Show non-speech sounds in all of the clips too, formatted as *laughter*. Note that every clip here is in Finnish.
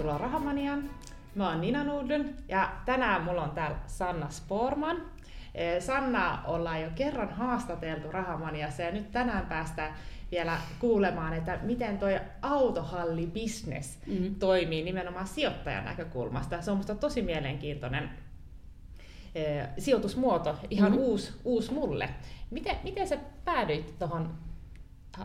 tervetuloa Rahamaniaan. Mä oon Nina Nudlund ja tänään mulla on täällä Sanna Sporman. Sanna ollaan jo kerran haastateltu Rahamaniassa ja nyt tänään päästään vielä kuulemaan, että miten toi autohallibisnes mm-hmm. toimii nimenomaan sijoittajan näkökulmasta. Se on musta tosi mielenkiintoinen sijoitusmuoto, ihan mm-hmm. uusi, uusi mulle. Miten, miten sä päädyit tuohon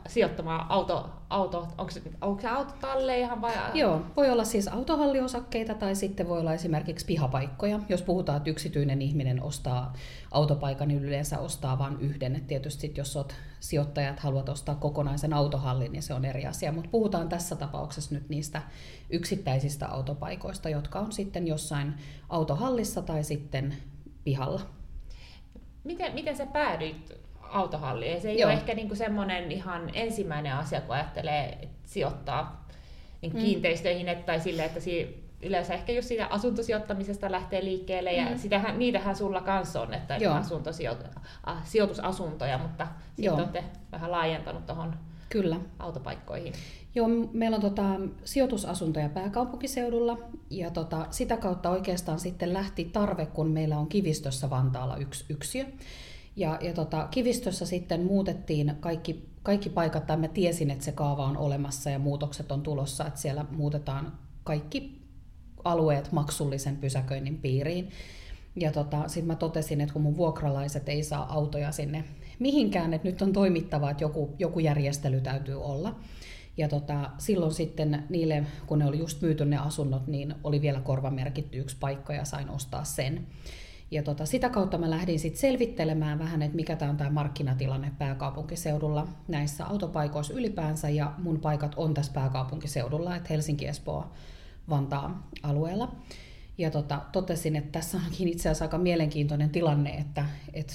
sijoittamaan auto, auto onko, se, onko se autotalleihan vai? Joo, voi olla siis autohalliosakkeita tai sitten voi olla esimerkiksi pihapaikkoja. Jos puhutaan, että yksityinen ihminen ostaa autopaikan, niin yleensä ostaa vain yhden. Et tietysti jos olet sijoittajat haluat ostaa kokonaisen autohallin, niin se on eri asia. Mutta puhutaan tässä tapauksessa nyt niistä yksittäisistä autopaikoista, jotka on sitten jossain autohallissa tai sitten pihalla. Miten, miten sä päädyit autohalliin. Se ei Joo. ole ehkä niinku semmoinen ihan ensimmäinen asia, kun ajattelee sijoittaa niin mm. kiinteistöihin et, tai sille, että si, yleensä ehkä just siitä asuntosijoittamisesta lähtee liikkeelle, mm. ja sitähän, niitähän sulla kanssa on, että sijoitusasuntoja, mutta sitten olette vähän laajentanut tuohon Kyllä. autopaikkoihin. Joo, meillä on tota, sijoitusasuntoja pääkaupunkiseudulla ja tota, sitä kautta oikeastaan sitten lähti tarve, kun meillä on Kivistössä Vantaalla yksi yksiö. Ja, ja tota, kivistössä sitten muutettiin kaikki, kaikki paikat, tai mä tiesin, että se kaava on olemassa ja muutokset on tulossa, että siellä muutetaan kaikki alueet maksullisen pysäköinnin piiriin. Ja tota, sitten mä totesin, että kun mun vuokralaiset ei saa autoja sinne mihinkään, että nyt on toimittava, että joku, joku järjestely täytyy olla. Ja tota, silloin sitten niille, kun ne oli just myyty ne asunnot, niin oli vielä korvamerkitty yksi paikka ja sain ostaa sen. Ja tota, sitä kautta mä lähdin sitten selvittelemään vähän, että mikä tämä on tämä markkinatilanne pääkaupunkiseudulla näissä autopaikoissa ylipäänsä, ja mun paikat on tässä pääkaupunkiseudulla, että Helsinki, Espoo, Vantaa alueella. Ja tota, totesin, että tässä onkin itse asiassa aika mielenkiintoinen tilanne, että, että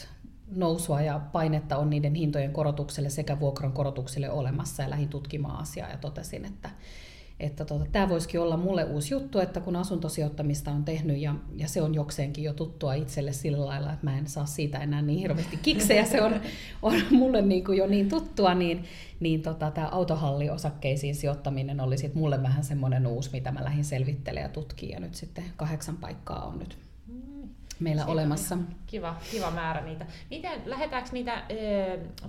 nousua ja painetta on niiden hintojen korotukselle sekä vuokran korotukselle olemassa, ja lähdin tutkimaan asiaa ja totesin, että että tota, tämä voisikin olla mulle uusi juttu, että kun asuntosijoittamista on tehnyt ja, ja se on jokseenkin jo tuttua itselle sillä lailla, että mä en saa siitä enää niin hirveästi kiksejä, se on, on mulle niin kuin jo niin tuttua, niin, niin tota, tämä autohalliosakkeisiin sijoittaminen oli sit mulle vähän semmoinen uusi, mitä mä lähdin selvittelemään ja tutkimaan ja nyt sitten kahdeksan paikkaa on nyt meillä Siinä olemassa. Kiva, kiva määrä niitä. Miten, lähdetäänkö niitä e,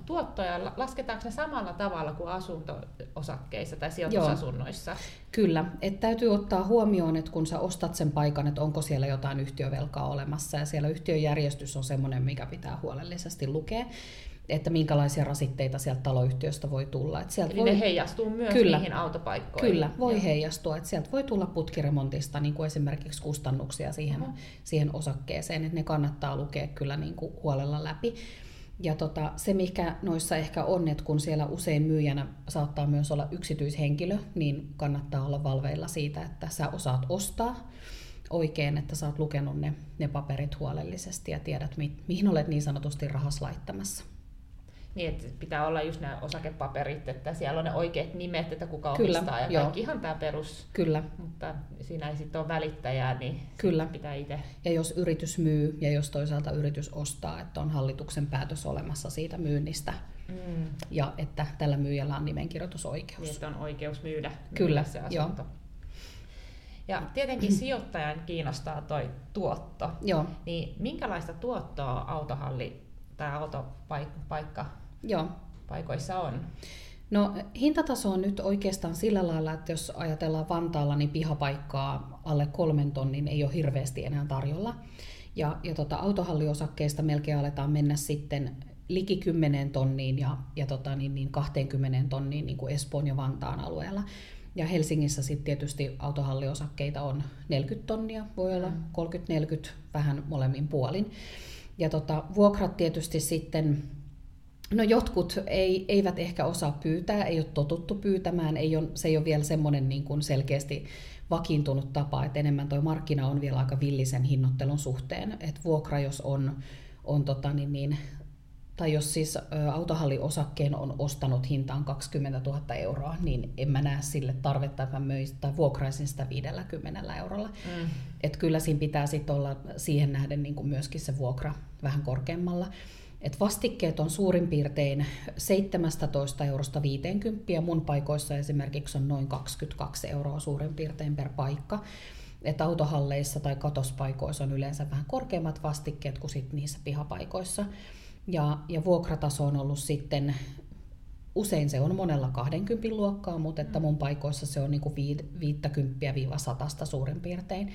tuottoja, lasketaanko ne samalla tavalla kuin asunto-osakkeissa tai sijoitusasunnoissa? Joo, kyllä, että täytyy ottaa huomioon, että kun sä ostat sen paikan, että onko siellä jotain yhtiövelkaa olemassa, ja siellä yhtiöjärjestys on semmoinen, mikä pitää huolellisesti lukea että minkälaisia rasitteita sieltä taloyhtiöstä voi tulla. Että sieltä Eli voi... ne heijastuu myös kyllä, niihin autopaikkoihin. Kyllä, voi Joo. heijastua. Että sieltä voi tulla putkiremontista niin kuin esimerkiksi kustannuksia siihen, uh-huh. siihen osakkeeseen, että ne kannattaa lukea kyllä niin kuin huolella läpi. Ja tota, se, mikä noissa ehkä on, että kun siellä usein myyjänä saattaa myös olla yksityishenkilö, niin kannattaa olla valveilla siitä, että sä osaat ostaa oikein, että sä oot lukenut ne, ne paperit huolellisesti ja tiedät, mi, mihin olet niin sanotusti rahas laittamassa. Niin, että pitää olla just nämä osakepaperit, että siellä on ne oikeat nimet, että kuka Kyllä, omistaa ja joo. kaikki ihan tämä perus. Kyllä. Mutta siinä ei sitten ole välittäjää, niin Kyllä. pitää itse. Ja jos yritys myy ja jos toisaalta yritys ostaa, että on hallituksen päätös olemassa siitä myynnistä mm. ja että tällä myyjällä on nimenkirjoitusoikeus. Niin, että on oikeus myydä, Kyllä, se asunto. Joo. Ja tietenkin sijoittajan kiinnostaa toi tuotto. Joo. Niin minkälaista tuottoa autohalli tai autopaikka Joo. paikoissa on? No hintataso on nyt oikeastaan sillä lailla, että jos ajatellaan Vantaalla, niin pihapaikkaa alle kolmen tonnin ei ole hirveästi enää tarjolla. Ja, ja tota, autohalliosakkeesta melkein aletaan mennä sitten liki 10 tonniin ja, ja tota, niin, niin 20 tonniin niin kuin Espoon ja Vantaan alueella. Ja Helsingissä sitten tietysti autohalliosakkeita on 40 tonnia, voi olla 30-40, mm. vähän molemmin puolin. Ja tota, vuokrat tietysti sitten No jotkut ei, eivät ehkä osaa pyytää, ei ole totuttu pyytämään, ei ole, se ei ole vielä semmoinen niin kuin selkeästi vakiintunut tapa, että enemmän tuo markkina on vielä aika villisen hinnoittelun suhteen. Että vuokra, jos on, on tota, niin, niin, tai jos siis autohalliosakkeen on ostanut hintaan 20 000 euroa, niin en mä näe sille tarvetta, että mä möisin tai vuokraisin sitä 50 eurolla. Mm. Että kyllä siinä pitää sitten olla siihen nähden niin kuin myöskin se vuokra vähän korkeammalla. Et vastikkeet on suurin piirtein 17 eurosta 50, mun paikoissa esimerkiksi on noin 22 euroa suurin piirtein per paikka. Et autohalleissa tai katospaikoissa on yleensä vähän korkeammat vastikkeet kuin sit niissä pihapaikoissa. Ja, ja vuokrataso on ollut sitten, usein se on monella 20 luokkaa, mutta että mun paikoissa se on niinku 50-100 suurin piirtein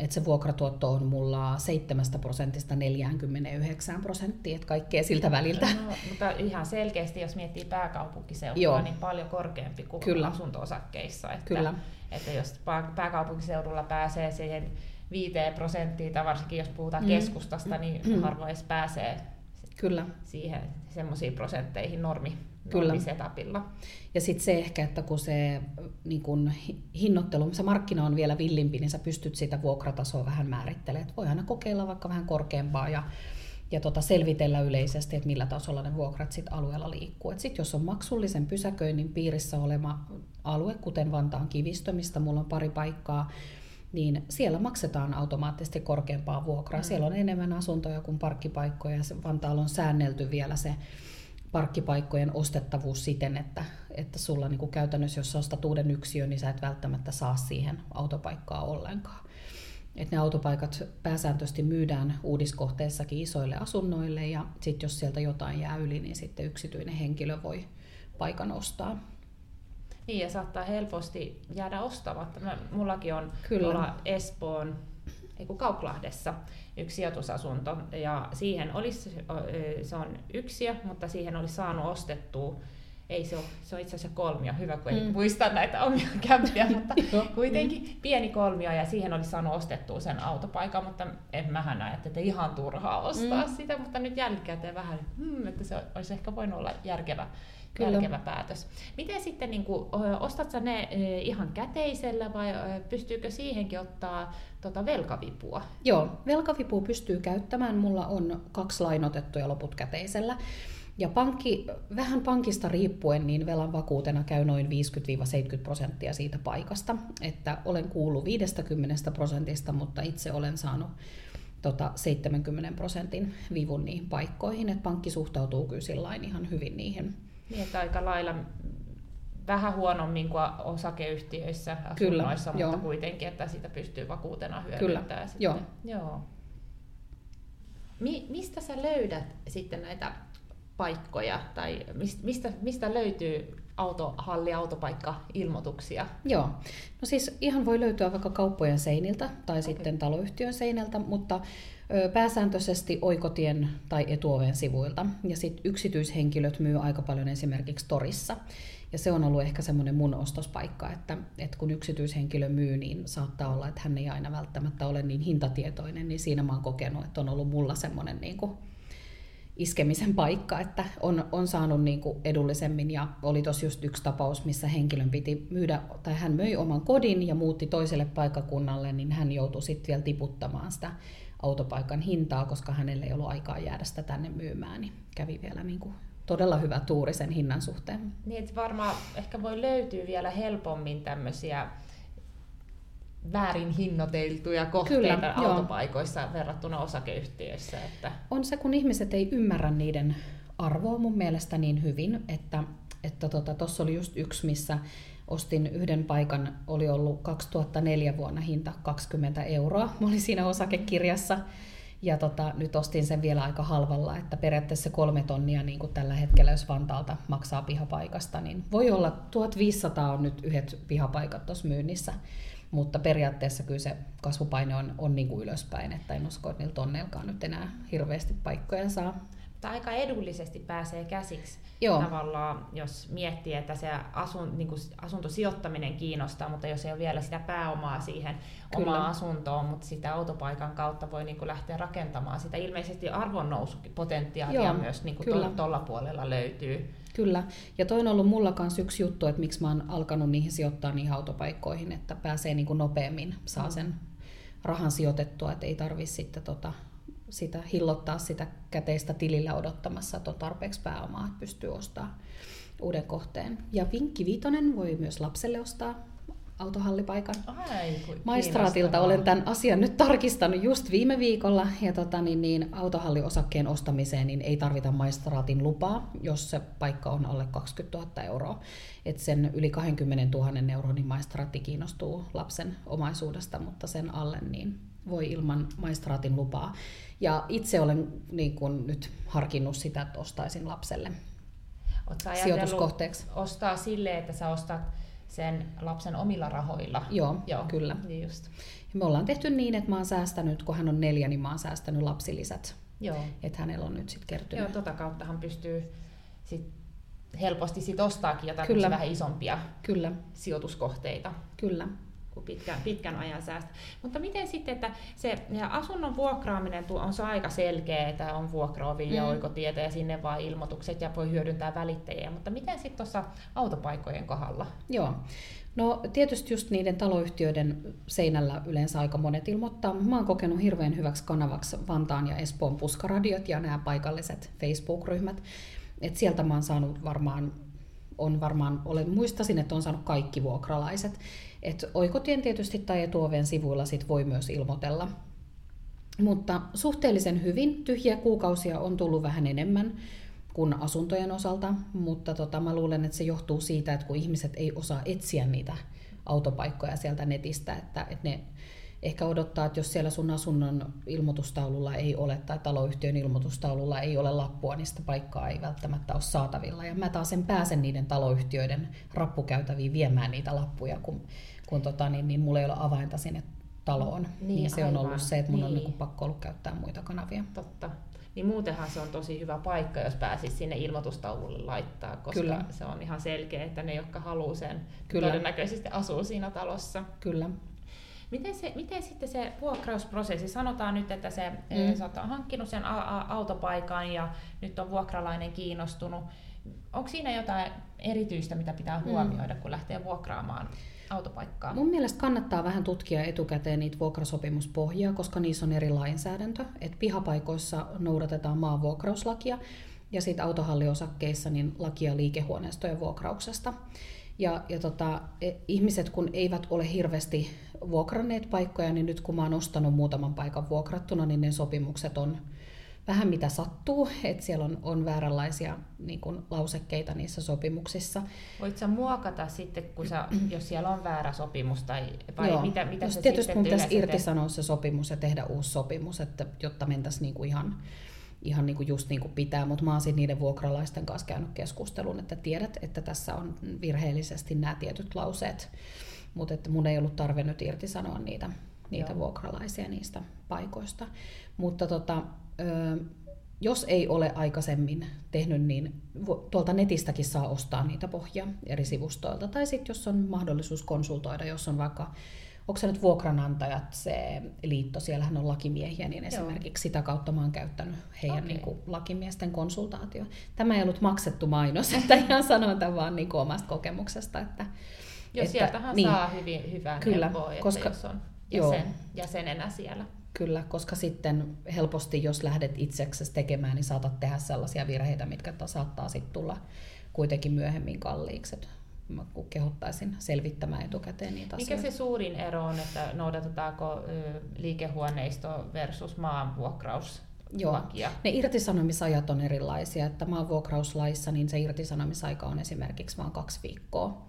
että se vuokratuotto on mulla 7 prosentista 49 prosenttia, että kaikkea siltä väliltä. No, mutta ihan selkeästi, jos miettii pääkaupunkiseutua, Joo. niin paljon korkeampi kuin Kyllä. asunto-osakkeissa. Että, Kyllä. että jos pääkaupunkiseudulla pääsee siihen 5 prosenttiin, tai varsinkin jos puhutaan mm. keskustasta, niin mm. harvoin pääsee Kyllä. siihen semmoisiin prosentteihin normi, Kyllä. setupilla. Ja sitten se ehkä, että kun se niin kun hinnoittelu, se markkina on vielä villimpi, niin sä pystyt sitä vuokratasoa vähän määrittelemään. Voi aina kokeilla vaikka vähän korkeampaa ja, ja tota selvitellä yleisesti, että millä tasolla ne vuokrat sit alueella liikkuu. Sitten jos on maksullisen pysäköinnin piirissä oleva alue, kuten Vantaan kivistö, mistä mulla on pari paikkaa, niin siellä maksetaan automaattisesti korkeampaa vuokraa. Mm. Siellä on enemmän asuntoja kuin parkkipaikkoja ja Vantaalla on säännelty vielä se parkkipaikkojen ostettavuus siten, että, että sulla niin kuin käytännössä, jos ostat uuden yksiön, niin sä et välttämättä saa siihen autopaikkaa ollenkaan. Et ne autopaikat pääsääntöisesti myydään uudiskohteessakin isoille asunnoille ja sitten jos sieltä jotain jää yli, niin sitten yksityinen henkilö voi paikan ostaa. Niin ja saattaa helposti jäädä ostamatta. Mullakin on Kyllä. Espoon ei Kauklahdessa yksi sijoitusasunto. Ja siihen olisi, se on yksiö, mutta siihen olisi saanut ostettua ei se ole, se on itse asiassa kolmio, hyvä kun mm. muista näitä omia *laughs* kämpiä, mutta *laughs* kuitenkin pieni kolmio ja siihen olisi saanut ostettua sen autopaikan, mutta en mähän näe, että ihan turhaa ostaa mm. sitä, mutta nyt jälkikäteen vähän, hmm, että se olisi ehkä voinut olla järkevä Kyllä. järkevä päätös. Miten sitten, niin kuin, ostat sä ne ihan käteisellä vai pystyykö siihenkin ottaa tota velkavipua? Joo, velkavipua pystyy käyttämään. Mulla on kaksi lainotettuja loput käteisellä. Ja pankki, vähän pankista riippuen, niin velan vakuutena käy noin 50-70 prosenttia siitä paikasta. Että olen kuullut 50 prosentista, mutta itse olen saanut tota 70 prosentin vivun niihin paikkoihin. Että pankki suhtautuu kyllä ihan hyvin niihin niin, että aika lailla vähän huonommin kuin osakeyhtiöissä asunnoissa, Kyllä, mutta joo. kuitenkin, että sitä pystyy vakuutena hyödyntämään. Kyllä, sitten. Joo. joo. Mi- mistä sä löydät sitten näitä paikkoja, tai mistä, mistä löytyy autohalli, autopaikka-ilmoituksia? Joo, no siis ihan voi löytyä vaikka kauppojen seiniltä tai okay. sitten taloyhtiön seinältä, mutta pääsääntöisesti oikotien tai etuoven sivuilta. Ja sitten yksityishenkilöt myy aika paljon esimerkiksi torissa. Ja se on ollut ehkä semmoinen mun ostospaikka, että, että kun yksityishenkilö myy, niin saattaa olla, että hän ei aina välttämättä ole niin hintatietoinen, niin siinä mä oon kokenut, että on ollut mulla semmoinen niin kuin iskemisen paikka, että on, on saanut niin kuin edullisemmin ja oli tosi just yksi tapaus, missä henkilön piti myydä, tai hän möi oman kodin ja muutti toiselle paikkakunnalle, niin hän joutui sitten vielä tiputtamaan sitä autopaikan hintaa, koska hänelle ei ollut aikaa jäädä sitä tänne myymään, niin kävi vielä niin kuin todella hyvä tuuri sen hinnan suhteen. Niin, että varmaan ehkä voi löytyä vielä helpommin tämmöisiä väärin hinnoiteltuja kohteita Kyllä, autopaikoissa joo. verrattuna osakeyhtiöissä. Että... On se, kun ihmiset ei ymmärrä niiden arvoa mun mielestä niin hyvin, että että tuossa tota, oli just yksi, missä ostin yhden paikan, oli ollut 2004 vuonna hinta 20 euroa. Mä olin siinä osakekirjassa ja tota, nyt ostin sen vielä aika halvalla, että periaatteessa kolme tonnia niin kuin tällä hetkellä, jos Vantaalta maksaa pihapaikasta, niin voi olla 1500 on nyt yhdet pihapaikat tuossa myynnissä, mutta periaatteessa kyllä se kasvupaine on, on niin kuin ylöspäin, että en usko, että niillä tonneilkaan nyt enää hirveästi paikkoja saa tai aika edullisesti pääsee käsiksi Joo. tavallaan, jos miettii, että se asun, niin kuin asuntosijoittaminen kiinnostaa, mutta jos ei ole vielä sitä pääomaa siihen Kyllä. omaan asuntoon, mutta sitä autopaikan kautta voi niin kuin lähteä rakentamaan sitä. Ilmeisesti arvonnousupotentiaalia Joo, myös niin tuolla puolella löytyy. Kyllä, ja toi on ollut mulla kanssa yksi juttu, että miksi mä oon alkanut niihin sijoittaa niihin autopaikkoihin, että pääsee niin kuin nopeammin, saa mm. sen rahan sijoitettua, että ei tarvitse sitten tota, sitä hillottaa sitä käteistä tilillä odottamassa, että on tarpeeksi pääomaa, että pystyy ostamaan uuden kohteen. Ja vinkki viitonen voi myös lapselle ostaa autohallipaikan. Ai, Maistraatilta olen tämän asian nyt tarkistanut just viime viikolla, ja tota, niin, niin, autohalliosakkeen ostamiseen niin ei tarvita maistraatin lupaa, jos se paikka on alle 20 000 euroa. Et sen yli 20 000 euroa niin maistraatti kiinnostuu lapsen omaisuudesta, mutta sen alle niin voi ilman maistraatin lupaa. Ja itse olen niin kun, nyt harkinnut sitä, että ostaisin lapselle sijoituskohteeksi. ostaa sille, että sä ostat sen lapsen omilla rahoilla. Joo, Joo. kyllä. Niin just. Ja me ollaan tehty niin, että mä oon säästänyt, kun hän on neljä, niin mä oon säästänyt lapsilisät. Joo. Että hänellä on nyt sitten kertynyt. Joo, tota kauttahan pystyy sit helposti sit ostaakin jotain Kyllä. vähän isompia Kyllä. sijoituskohteita. Kyllä kuin pitkän, pitkän ajan säästö. Mutta miten sitten, että se asunnon vuokraaminen on se aika selkeä, että on vuokraovi mm. ja oikotieto ja sinne vaan ilmoitukset ja voi hyödyntää välittäjiä, mutta miten sitten tuossa autopaikkojen kohdalla? Joo. No tietysti just niiden taloyhtiöiden seinällä yleensä aika monet ilmoittaa. Mä oon kokenut hirveän hyväksi kanavaksi Vantaan ja Espoon puskaradiot ja nämä paikalliset Facebook-ryhmät. Et sieltä mä oon saanut varmaan, on varmaan, olen, muistasin, että on saanut kaikki vuokralaiset. Et oikotien tietysti tai etuoven sivuilla sit voi myös ilmoitella. Mutta suhteellisen hyvin tyhjiä kuukausia on tullut vähän enemmän kuin asuntojen osalta, mutta tota, mä luulen, että se johtuu siitä, että kun ihmiset ei osaa etsiä niitä autopaikkoja sieltä netistä, että, että ne ehkä odottaa, että jos siellä sun asunnon ilmoitustaululla ei ole tai taloyhtiön ilmoitustaululla ei ole lappua, niin sitä paikkaa ei välttämättä ole saatavilla. Ja mä taas en pääse niiden taloyhtiöiden rappukäytäviin viemään niitä lappuja, kun, kun tota, niin, niin mulla ei ole avainta sinne taloon. Niin, niin se aivan. on ollut se, että mun niin. on niin pakko ollut käyttää muita kanavia. Totta. Niin muutenhan se on tosi hyvä paikka, jos pääsisi sinne ilmoitustaululle laittaa, koska Kyllä. se on ihan selkeä, että ne, jotka haluaa sen, Kyllä. todennäköisesti asuu siinä talossa. Kyllä. Miten, se, miten sitten se vuokrausprosessi, sanotaan nyt, että se, mm. sä oot hankkinut sen autopaikan ja nyt on vuokralainen kiinnostunut. Onko siinä jotain erityistä, mitä pitää mm. huomioida, mm. kun lähtee vuokraamaan autopaikkaa? Mun mielestä kannattaa vähän tutkia etukäteen niitä vuokrasopimuspohjia, koska niissä on eri lainsäädäntö. Et pihapaikoissa noudatetaan maanvuokrauslakia ja sitten autohalliosakkeissa niin lakia liikehuoneistojen vuokrauksesta. Ja, ja tota, e, ihmiset kun eivät ole hirveästi vuokranneet paikkoja, niin nyt kun mä oon ostanut muutaman paikan vuokrattuna, niin ne sopimukset on vähän mitä sattuu, että siellä on, on vääränlaisia niin kuin, lausekkeita niissä sopimuksissa. Voit sä muokata sitten, kun sä, jos siellä on väärä sopimus, tai vai Joo. mitä, mitä no, se Tietysti mun pitäisi irtisanoa se sopimus ja tehdä uusi sopimus, että, jotta mentäisiin niin ihan ihan niin kuin just niin kuin pitää, mutta mä oon niiden vuokralaisten kanssa käynyt keskustelun, että tiedät, että tässä on virheellisesti nämä tietyt lauseet, mutta että mun ei ollut tarve nyt irtisanoa niitä, niitä vuokralaisia niistä paikoista. Mutta tota, jos ei ole aikaisemmin tehnyt, niin tuolta netistäkin saa ostaa niitä pohjia eri sivustoilta. Tai sitten jos on mahdollisuus konsultoida, jos on vaikka onko se nyt vuokranantajat, se liitto, siellähän on lakimiehiä, niin esimerkiksi Joo. sitä kautta mä oon käyttänyt heidän okay. niin kuin, lakimiesten konsultaatio. Tämä ei ollut maksettu mainos, *laughs* että ihan sanon tämän vaan niin kuin, omasta kokemuksesta. Että, Joo, että, sieltähän niin, saa hyvin, hyvää kyllä, neuvoa, että koska, jos on jäsen, jäsenenä siellä. Kyllä, koska sitten helposti, jos lähdet itseksesi tekemään, niin saatat tehdä sellaisia virheitä, mitkä saattaa sitten tulla kuitenkin myöhemmin kalliiksi mä kehottaisin selvittämään etukäteen niitä Mikä asioita. se suurin ero on, että noudatetaanko liikehuoneisto versus maanvuokraus? Joo, lakia. ne irtisanomisajat on erilaisia. Että maanvuokrauslaissa niin se irtisanomisaika on esimerkiksi vain kaksi viikkoa.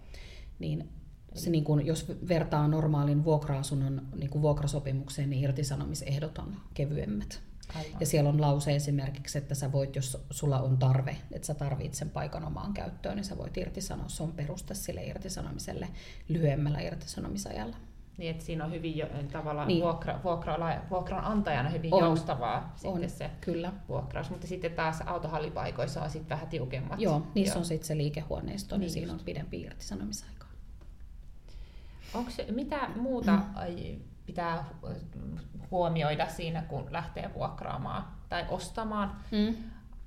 Niin se, niin kun, jos vertaa normaalin vuokra-asunnon niin kun vuokrasopimukseen, niin irtisanomisehdot on kevyemmät. Aivan. Ja siellä on lause esimerkiksi, että sä voit, jos sulla on tarve, että sä tarvitset sen paikan omaan käyttöön, niin sä voit irtisanoa. Se on peruste sille irtisanomiselle lyhyemmällä irtisanomisajalla. Niin, että siinä on hyvin jo, tavallaan niin. vuokra, vuokra, vuokranantajana hyvin on. joustavaa on. sitten se kyllä. vuokraus, mutta sitten taas autohallipaikoissa on sitten vähän tiukemmat. Joo, niissä Joo. on sitten se liikehuoneisto, niin, niin siinä on pidempi irtisanomisaika. Onko mitä muuta *clears throat* mm pitää huomioida siinä, kun lähtee vuokraamaan tai ostamaan mm.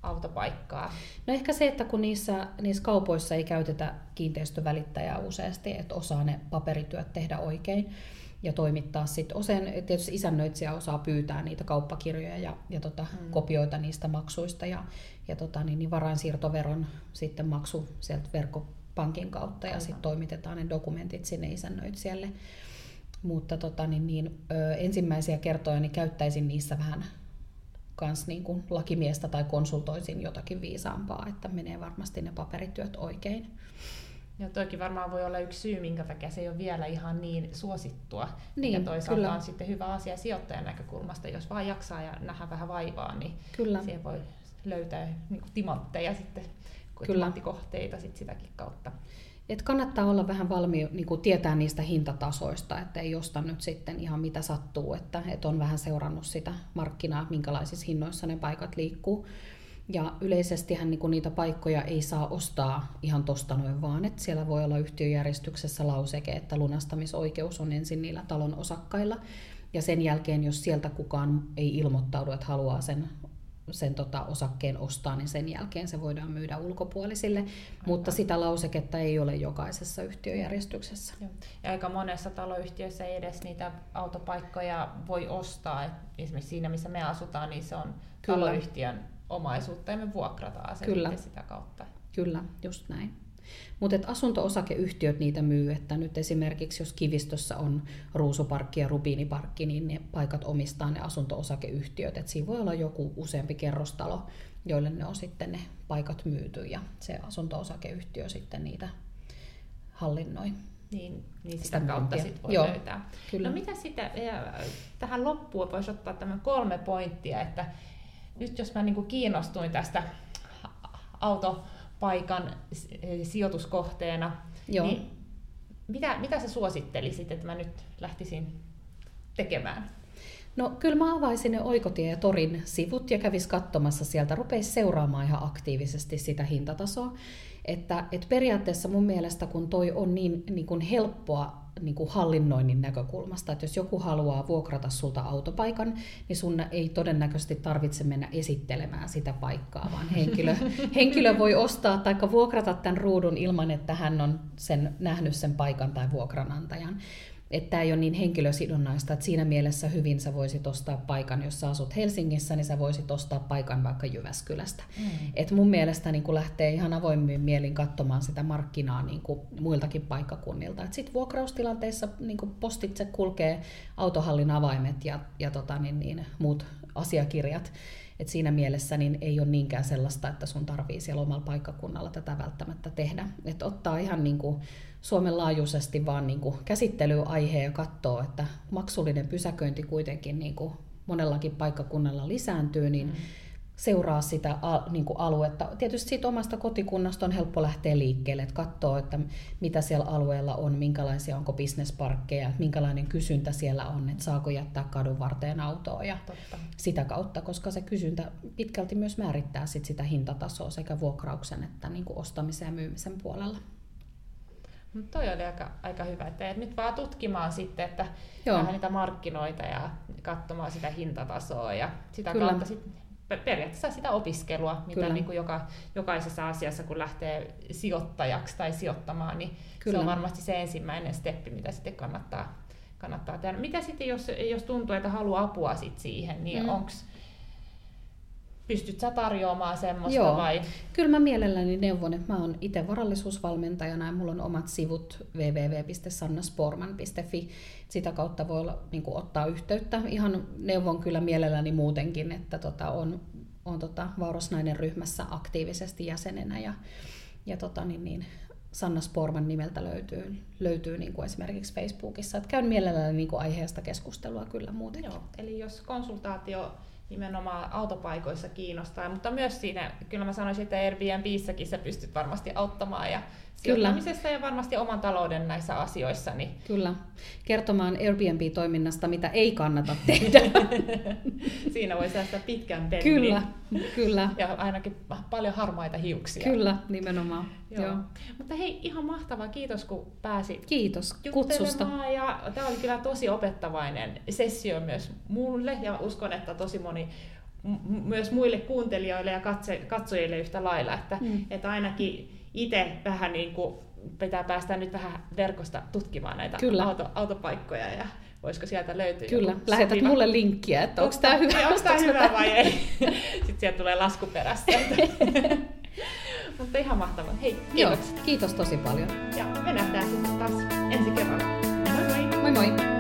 autopaikkaa? No ehkä se, että kun niissä, niissä kaupoissa ei käytetä kiinteistövälittäjää useasti, että osaa ne paperityöt tehdä oikein ja toimittaa sitten. Usein tietysti isännöitsijä osaa pyytää niitä kauppakirjoja ja, ja tota, mm. kopioita niistä maksuista ja, ja tota, niin, niin varainsiirtoveron sitten maksu sieltä verkko, pankin kautta ja sitten toimitetaan ne dokumentit sinne isännöitsijälle. Mutta tota, niin, niin, ö, ensimmäisiä kertoja niin käyttäisin niissä vähän kans niin kuin lakimiestä tai konsultoisin jotakin viisaampaa, että menee varmasti ne paperityöt oikein. Ja toikin varmaan voi olla yksi syy, minkä takia se ei ole vielä ihan niin suosittua. Niin, ja toisaalta kyllä. on sitten hyvä asia sijoittajan näkökulmasta. Jos vaan jaksaa ja nähdä vähän vaivaa, niin Kyllä. siihen voi löytää niin kuin timantteja sitten, Kyllä. timanttikohteita sitten sitäkin kautta. Et kannattaa olla vähän valmi niin kuin tietää niistä hintatasoista, että ei osta nyt sitten ihan mitä sattuu, että, että on vähän seurannut sitä markkinaa, minkälaisissa hinnoissa ne paikat liikkuu. Ja yleisestihän niin kuin niitä paikkoja ei saa ostaa ihan tosta noin vaan, että siellä voi olla yhtiöjärjestyksessä lauseke, että lunastamisoikeus on ensin niillä talon osakkailla. Ja sen jälkeen, jos sieltä kukaan ei ilmoittaudu, että haluaa sen sen tota, osakkeen ostaa, niin sen jälkeen se voidaan myydä ulkopuolisille, Aivan. mutta sitä lauseketta ei ole jokaisessa yhtiöjärjestyksessä. Joo. Ja aika monessa taloyhtiössä ei edes niitä autopaikkoja voi ostaa. Esimerkiksi siinä, missä me asutaan, niin se on Kyllä. taloyhtiön omaisuutta ja me vuokrataan se Kyllä. sitä kautta. Kyllä, just näin. Mutta asunto-osakeyhtiöt niitä myy, että nyt esimerkiksi jos Kivistössä on Ruusuparkki ja Rubiiniparkki, niin ne paikat omistaa ne asunto-osakeyhtiöt. Et siinä voi olla joku useampi kerrostalo, joille ne on sitten ne paikat myyty ja se asunto-osakeyhtiö sitten niitä hallinnoi. Niin, niin sitä, Sitä kautta sit voi Joo, löytää. kyllä. No mitä sitä, tähän loppuun voisi ottaa tämän kolme pointtia, että nyt jos mä niinku kiinnostuin tästä autopaikan s- sijoituskohteena, Joo. niin mitä, mitä sä suosittelisit, että mä nyt lähtisin tekemään? No kyllä mä avaisin ne Oikotie ja Torin sivut ja kävis katsomassa sieltä, rupeisi seuraamaan ihan aktiivisesti sitä hintatasoa. Että, et periaatteessa mun mielestä, kun toi on niin, niin kuin helppoa niin kuin hallinnoinnin näkökulmasta, että jos joku haluaa vuokrata sulta autopaikan, niin sun ei todennäköisesti tarvitse mennä esittelemään sitä paikkaa, vaan henkilö, *laughs* henkilö voi ostaa tai vuokrata tämän ruudun ilman, että hän on sen, nähnyt sen paikan tai vuokranantajan että tämä ei ole niin henkilösidonnaista, että siinä mielessä hyvin sä voisit ostaa paikan, jos sä asut Helsingissä, niin sä voisit ostaa paikan vaikka Jyväskylästä. Mm. Et mun mielestä niin kun lähtee ihan avoimin mielin katsomaan sitä markkinaa niin muiltakin paikkakunnilta. Sitten vuokraustilanteissa niin postitse kulkee autohallin avaimet ja, ja tota, niin, niin, muut asiakirjat. Et siinä mielessä niin ei ole niinkään sellaista, että sun tarvii siellä omalla paikkakunnalla tätä välttämättä tehdä. Et ottaa ihan niin kuin Suomen laajuisesti vaan niin kuin käsittelyaiheen ja katsoo, että maksullinen pysäköinti kuitenkin niin kuin monellakin paikkakunnalla lisääntyy, niin mm. seuraa sitä niin kuin aluetta. Tietysti siitä omasta kotikunnasta on helppo lähteä liikkeelle, että katsoo, että mitä siellä alueella on, minkälaisia onko bisnesparkkeja, minkälainen kysyntä siellä on, että saako jättää kadun varteen autoa ja Totta. sitä kautta, koska se kysyntä pitkälti myös määrittää sit sitä hintatasoa sekä vuokrauksen että niin kuin ostamisen ja myymisen puolella. Mutta toi oli aika, aika hyvä, että nyt vaan tutkimaan sitten, että Joo. vähän niitä markkinoita ja katsomaan sitä hintatasoa ja sitä Kyllä. kautta sit pe- periaatteessa sitä opiskelua, mitä Kyllä. niin kuin joka, jokaisessa asiassa, kun lähtee sijoittajaksi tai sijoittamaan, niin Kyllä. se on varmasti se ensimmäinen steppi, mitä sitten kannattaa, kannattaa tehdä. Mitä sitten, jos, jos tuntuu, että haluaa apua sit siihen, niin Mm. mm. Pystyt sä tarjoamaan semmoista Joo. vai? Kyllä mä mielelläni neuvon, että mä oon itse varallisuusvalmentajana ja mulla on omat sivut www.sannasporman.fi. Sitä kautta voi olla, niin kuin, ottaa yhteyttä. Ihan neuvon kyllä mielelläni muutenkin, että tota, on, on tota, Vaurasnainen ryhmässä aktiivisesti jäsenenä ja, ja tota, niin, niin, Sanna Sporman nimeltä löytyy, löytyy niin kuin esimerkiksi Facebookissa. Et käyn mielelläni niin kuin aiheesta keskustelua kyllä muutenkin. Joo, eli jos konsultaatio nimenomaan autopaikoissa kiinnostaa, mutta myös siinä, kyllä mä sanoisin, että Airbnbissäkin sä pystyt varmasti auttamaan ja sijoittamisessa ja varmasti oman talouden näissä asioissa. Niin Kyllä. Kertomaan Airbnb-toiminnasta, mitä ei kannata tehdä. *laughs* siinä voi säästää pitkän pennin. kyllä, kyllä. Ja ainakin paljon harmaita hiuksia. Kyllä, nimenomaan. Joo. Joo. Mutta hei, ihan mahtavaa. Kiitos kun pääsit Kiitos kutsusta. Ja tämä oli kyllä tosi opettavainen sessio myös mulle ja uskon, että tosi moni myös muille kuuntelijoille ja katse, katsojille yhtä lailla, että, mm. että ainakin itse vähän niin kuin pitää päästä nyt vähän verkosta tutkimaan näitä Kyllä. auto, autopaikkoja ja voisiko sieltä löytyä Kyllä, lähetät sopiva- mulle linkkiä, että onko tämä hyvä. Onko tämä ostaks mä hyvä tän? vai ei? *laughs* Sitten sieltä tulee lasku perässä. *laughs* Mutta ihan mahtavaa. Hei, Joo, kiitos. kiitos tosi paljon. Ja me nähdään sitten taas ensi kerralla. Moi moi! Moi moi!